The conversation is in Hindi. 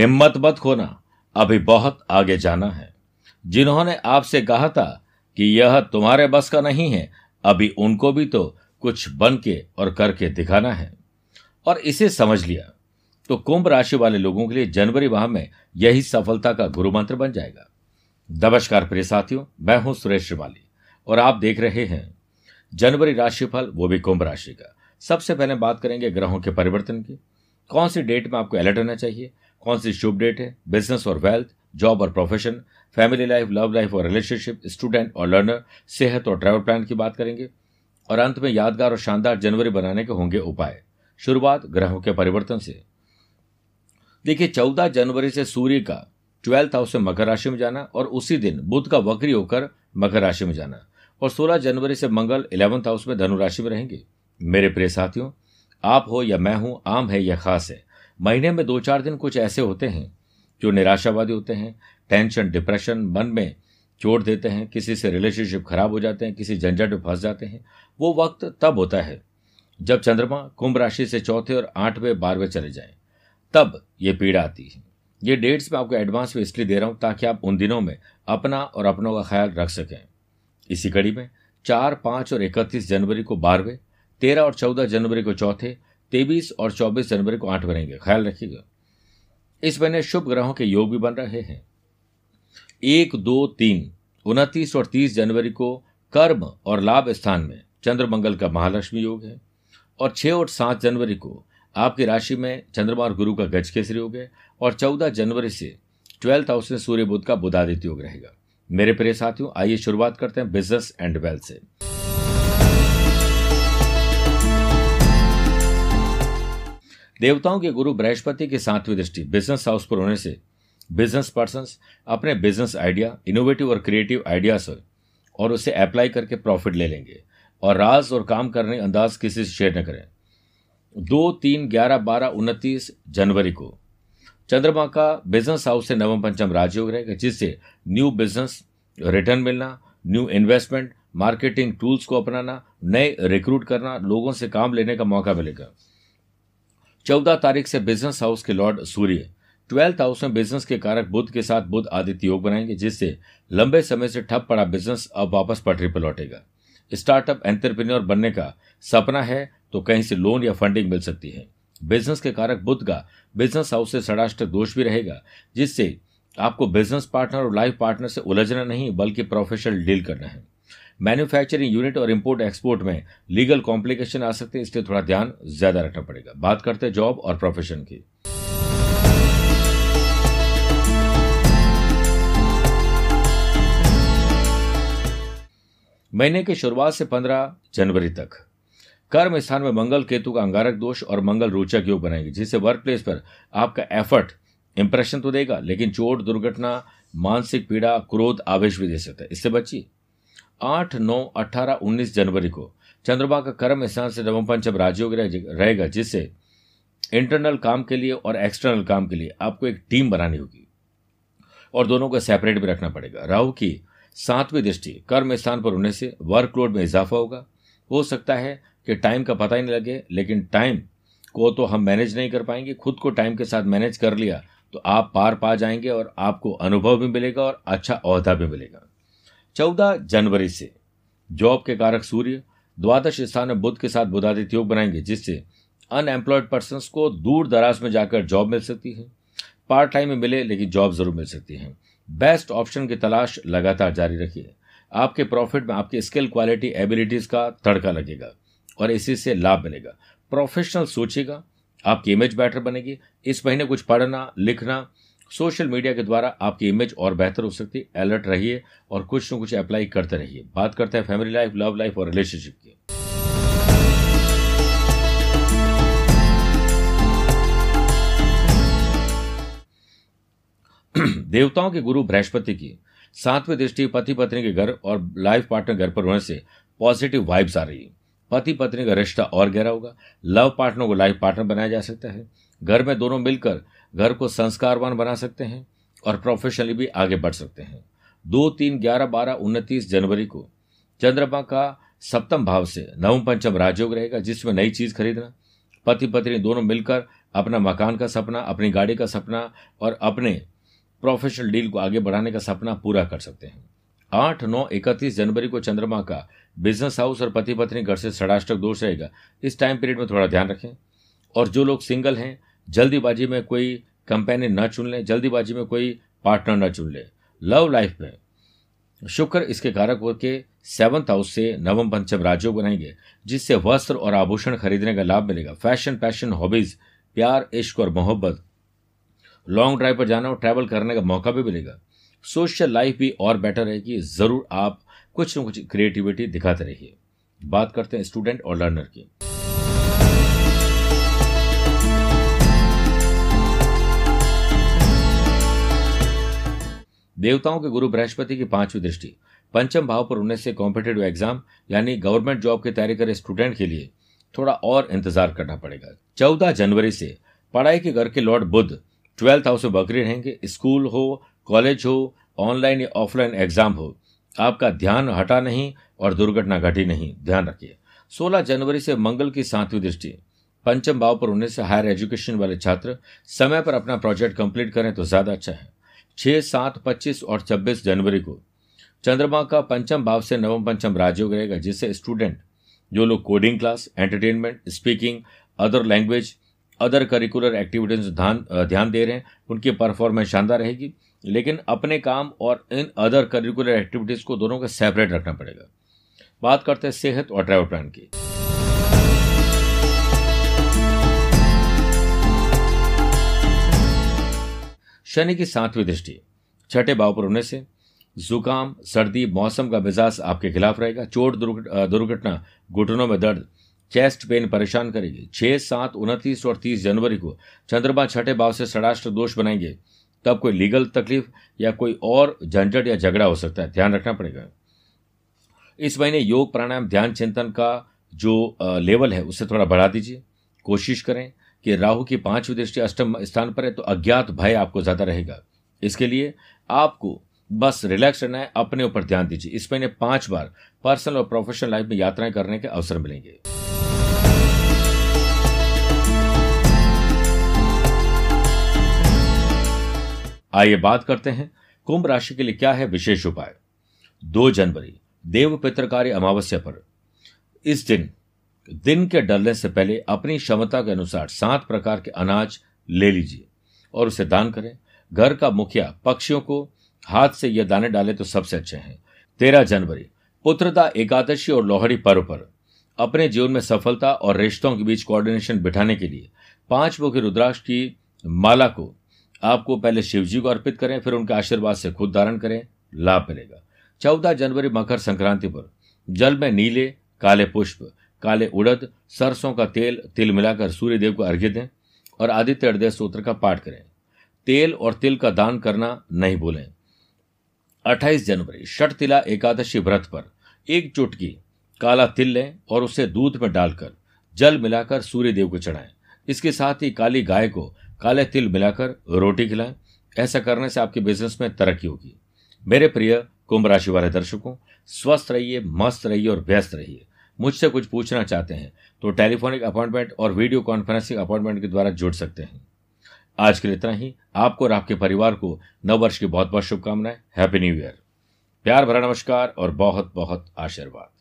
हिम्मत मत खोना। अभी बहुत आगे जाना है। जिन्होंने आपसे कहा था कि यह तुम्हारे बस का नहीं है, अभी उनको भी तो कुछ बन के और करके दिखाना है। और इसे समझ लिया। तो कुंभ राशि वाले लोगों के लिए जनवरी माह में यही सफलता का गुरु मंत्र बन जाएगा। नमस्कार प्रिय साथियों, मैं हूँ सुरेश श्रीमाली, और आप देख रहे हैं जनवरी राशिफल वो भी कुंभ राशि का। सबसे पहले बात करेंगे ग्रहों के परिवर्तन की। कौन सी डेट में आपको अलर्ट रहना चाहिए? कौन सी शुभ डेट है? बिज़नेस और वेल्थ जॉब और profession family life love life और रिलेशनशिप स्टूडेंट और लर्नर सेहत और ट्रैवल प्लान की बात करेंगे। और अंत में यादगार और शानदार जनवरी बनाने के होंगे उपाय। शुरुआत ग्रहों के परिवर्तन से। देखिए, चौदह जनवरी से सूर्य का ट्वेल्थ हाउस में मकर राशि में जाना और उसी दिन बुध का वक्री होकर मकर राशि में जाना। और सोलह जनवरी से मंगल इलेवंथ हाउस में धनु राशि में रहेंगे। मेरे प्रिय साथियों, आप हो या मैं हूँ, आम है या खास है महीने में दो चार दिन कुछ ऐसे होते हैं जो निराशावादी होते हैं टेंशन डिप्रेशन मन में चोट देते हैं, किसी से रिलेशनशिप खराब हो जाते हैं, किसी झंझट में फंस जाते हैं। वो वक्त तब होता है जब चंद्रमा कुंभ राशि से चौथे और आठवें, बारहवें चले जाएँ। तब ये पीड़ा आती है। ये डेट्स मैं आपको एडवांस में इसलिए दे रहा हूँ ताकि आप उन दिनों में अपना और अपनों का ख्याल रख सकें। इसी कड़ी में चार, पाँच और इकतीस जनवरी को बारहवें, तेरह और चौदह जनवरी को चौथे तेईस और चौबीस जनवरी को आठ बनेंगे। ख्याल रखिएगा। इस महीने शुभ ग्रहों के योग भी बन रहे हैं। एक, दो, तीन, उनतीस और तीस जनवरी को कर्म और लाभ स्थान में चंद्र मंगल का महालक्ष्मी योग है और छह और सात जनवरी को आपकी राशि में चंद्रमा और गुरु का गज केसरी योग है और चौदह जनवरी से ट्वेल्थ हाउस में सूर्य बुद्ध का बुधादित्य योग रहेगा। मेरे प्रिय साथियों, आइए शुरुआत करते हैं बिज़नेस एंड वेल्थ से। देवताओं के गुरु बृहस्पति की सातवीं दृष्टि बिज़नेस हाउस पर होने से बिज़नेस पर्सन अपने बिज़नेस आइडिया इनोवेटिव और क्रिएटिव आइडियाज़ और उसे अप्लाई करके प्रॉफिट ले लेंगे। और राज और काम करने अंदाज किसी से शेयर न करें। दो, तीन, ग्यारह, बारह, उनतीस जनवरी को। चंद्रमा का बिज़नेस हाउस से नवम, पंचम राजयोग रहेगा, जिससे न्यू बिज़नेस रिटर्न मिलना न्यू इन्वेस्टमेंट मार्केटिंग टूल्स को अपनाना, नए रिक्रूट करना, लोगों से काम लेने का मौका मिलेगा। चौदह तारीख से बिज़नेस हाउस के लॉर्ड सूर्य ट्वेल्थ हाउस में बिज़नेस के कारक बुद्ध के साथ बुद्ध आदित्य योग बनाएँगे, जिससे लंबे समय से ठप पड़ा बिज़नेस अब वापस पटरी पर लौटेगा। स्टार्टअप एंटरप्रेन्योर बनने का सपना है तो कहीं से लोन या फंडिंग मिल सकती है। बिज़नेस के कारक बुद्ध का बिज़नेस हाउस से षडाष्टक दोष भी रहेगा, जिससे आपको बिज़नेस पार्टनर और लाइफ पार्टनर से उलझना नहीं, बल्कि प्रोफेशनल डील करना है। मैन्युफैक्चरिंग यूनिट और इंपोर्ट एक्सपोर्ट में लीगल कॉम्प्लिकेशन आ सकते हैं, इसलिए थोड़ा ध्यान ज़्यादा रखना पड़ेगा। बात करते हैं जॉब और प्रोफेशन की। महीने की शुरुआत से पंद्रह जनवरी तक। कर्म स्थान में मंगल केतु का अंगारक दोष और मंगल रोचक योग बनाएँगे, जिससे वर्क प्लेस पर आपका एफर्ट इंप्रेशन तो देगा, लेकिन चोट, दुर्घटना, मानसिक पीड़ा, क्रोध, आवेश भी दे सकता है। इससे बचिए। आठ, नौ, अठारह, उन्नीस जनवरी को। चंद्रमा का कर्म स्थान से नवम पंचम राजयोग रहेगा, जिससे इंटरनल काम के लिए और एक्सटर्नल काम के लिए आपको एक टीम बनानी होगी। और दोनों को सेपरेट भी रखना पड़ेगा। राहु की सातवीं दृष्टि, कर्म स्थान पर होने से वर्कलोड में इजाफा होगा। हो सकता है कि टाइम का पता ही नहीं लगे, लेकिन टाइम को तो हम मैनेज नहीं कर पाएँगे। खुद को टाइम के साथ मैनेज कर लिया तो आप पार पा जाएँगे और आपको अनुभव भी मिलेगा और अच्छा अहदा भी मिलेगा। चौदह जनवरी से। जॉब के कारक सूर्य, द्वादश स्थान में बुद्ध के साथ बुधादित्य योग बनाएँगे, जिससे अनएम्प्लॉयड पर्सन को दूर दराज में जाकर जॉब मिल सकती है। पार्ट टाइम में मिले, लेकिन जॉब ज़रूर मिल सकती है। बेस्ट ऑप्शन की तलाश लगातार जारी रखिए। आपके प्रॉफिट में आपकी स्किल क्वालिटी एबिलिटीज का तड़का लगेगा और इसी से लाभ मिलेगा। प्रोफेशनल सोचिएगा। आपकी इमेज बेटर बनेगी। इस महीने कुछ पढ़ना, लिखना सोशल मीडिया के द्वारा आपकी इमेज और बेहतर हो सकती है अलर्ट रहिए और कुछ न कुछ अप्लाई करते रहिए। बात करते हैं फैमिली लाइफ लव लाइफ और रिलेशनशिप की। देवताओं के गुरु बृहस्पति की सातवीं दृष्टि पति पत्नी के घर और लाइफ पार्टनर घर पर होने से पॉजिटिव वाइब्स आ रही है। पति पत्नी का रिश्ता और गहरा होगा। लव पार्टनर को लाइफ पार्टनर बनाया जा सकता है। घर में दोनों मिलकर घर को संस्कारवान बना सकते हैं और प्रोफेशनली भी आगे बढ़ सकते हैं। दो तीन ग्यारह बारह उनतीस जनवरी को चंद्रमा का सप्तम भाव से नवम पंचम राजयोग रहेगा, जिसमें नई चीज़ खरीदना। पति पत्नी दोनों मिलकर अपना मकान का सपना, अपनी गाड़ी का सपना और अपने प्रोफेशनल डील को आगे बढ़ाने का सपना पूरा कर सकते हैं। आठ, नौ, इकतीस जनवरी को चंद्रमा का बिज़नेस हाउस और पति पत्नी घर से षडाष्टक दोष रहेगा इस टाइम पीरियड में थोड़ा ध्यान रखें। और जो लोग सिंगल हैं, जल्दीबाजी में कोई कंपेनी न चुन लें, जल्दीबाजी में कोई पार्टनर न चुन ले। लव लाइफ में शुक्र इसके कारक के सेवंथ हाउस से नवम पंचम राज्यों बनाएँगे, जिससे वस्त्र और आभूषण खरीदने का लाभ मिलेगा। फ़ैशन पैशन हॉबीज प्यार, इश्क और मोहब्बत। लॉन्ग ड्राइव पर जाना और ट्रैवल करने का मौका भी मिलेगा। सोशल लाइफ भी और बेटर रहेगी ज़रूर आप कुछ न कुछ क्रिएटिविटी दिखाते रहिए। बात करते हैं स्टूडेंट और लर्नर की। देवताओं के गुरु बृहस्पति की पांचवी दृष्टि। पंचम भाव पर उन्हें से कॉम्पिटेटिव एग्ज़ाम यानी गवर्नमेंट जॉब की तैयारी करे स्टूडेंट के लिए थोड़ा और इंतज़ार करना पड़ेगा। चौदह जनवरी से पढ़ाई के घर के लॉर्ड बुद्ध ट्वेल्थ हाउस में बकरी रहेंगे। स्कूल हो कॉलेज हो, ऑनलाइन या ऑफलाइन एग्ज़ाम हो, आपका ध्यान हटा नहीं और दुर्घटना घटी नहीं। ध्यान रखिए। 16 जनवरी से मंगल की सातवीं दृष्टि। पंचम भाव पर उन्हें से हायर एजुकेशन वाले छात्र, समय पर अपना प्रोजेक्ट कंप्लीट करें तो ज़्यादा अच्छा है। छह, सात, पच्चीस और छब्बीस जनवरी को। चंद्रमा का पंचम भाव से नवम पंचम राजयोग रहेगा, जिससे स्टूडेंट, जो लोग coding class, entertainment, speaking, other language, other curricular activities ध्यान दे रहे हैं, उनकी परफॉर्मेंस शानदार रहेगी। लेकिन अपने काम और इन अदर करिकुलर एक्टिविटीज़ को दोनों को सेपरेट रखना पड़ेगा। बात करते हैं सेहत और ट्रैवल प्लान की। शनि की सातवीं दृष्टि, छठे भाव पर होने से जुकाम, सर्दी, मौसम का मिजाज आपके खिलाफ रहेगा। चोट दुर्घटना, घुटनों में दर्द चेस्ट पेन परेशान करेगी। छह, सात, उनतीस और तीस जनवरी को चंद्रमा छठे भाव से षडाष्ट्र दोष बनाएँगे। तब कोई लीगल तकलीफ़ या कोई और झंझट या झगड़ा हो सकता है। ध्यान रखना पड़ेगा। इस महीने योग प्राणायाम, ध्यान चिंतन का जो लेवल है, उसे थोड़ा बढ़ा दीजिए। कोशिश करें कि राहु की पांचवी दृष्टि अष्टम स्थान पर है तो अज्ञात भय आपको ज़्यादा रहेगा। इसके लिए आपको बस रिलैक्स रहना है, अपने ऊपर ध्यान दीजिए। इस महीने पाँच बार पर्सनल और प्रोफेशनल लाइफ में यात्राएँ करने के अवसर मिलेंगे। आइए बात करते हैं, कुंभ राशि के लिए क्या है विशेष उपाय? दो जनवरी, देव पित्रकारी अमावस्या पर। इस दिन दिन के डलने से पहले अपनी क्षमता के अनुसार सात प्रकार के अनाज ले लीजिए और उसे दान करें। घर का मुखिया पक्षियों को हाथ से यह दाने डाले तो सबसे अच्छे हैं। तेरह जनवरी, पुत्रता एकादशी और लोहड़ी पर्व पर। अपने जीवन में सफलता और रिश्तों के बीच कोऑर्डिनेशन बिठाने के लिए पाँच मुखी रुद्राक्ष की माला को आपको पहले शिवजी को अर्पित करें, फिर उनके आशीर्वाद से खुद धारण करें, लाभ मिलेगा। चौदह जनवरी मकर संक्रांति पर जल में नीले, काले पुष्प, काले उड़द, सरसों का तेल, तिल मिलाकर सूर्य देव को अर्घ्य दें और आदित्य हृदय सूत्र का पाठ करें। तेल और तिल का दान करना नहीं भूलें। 28 जनवरी षठ तिला एकादशी व्रत पर एक चुटकी काला तिल लें और उसे दूध में डालकर जल मिलाकर सूर्य देव को चढ़ाएँ। इसके साथ ही काली गाय को काले तिल मिलाकर रोटी खिलाएँ। ऐसा करने से आपके बिज़नेस में तरक्की होगी। मेरे प्रिय कुंभ राशि वाले दर्शकों, स्वस्थ रहिए, मस्त रहिए और व्यस्त रहिए। मुझसे कुछ पूछना चाहते हैं तो टेलीफोनिक अपॉइंटमेंट और वीडियो कॉन्फ्रेंसिंग अपॉइंटमेंट के द्वारा जुड़ सकते हैं। आज के लिए इतना ही। आपको और आपके परिवार को नव वर्ष की बहुत बहुत शुभकामनाएँ। हैप्पी न्यू ईयर प्यार भरा नमस्कार और बहुत बहुत आशीर्वाद।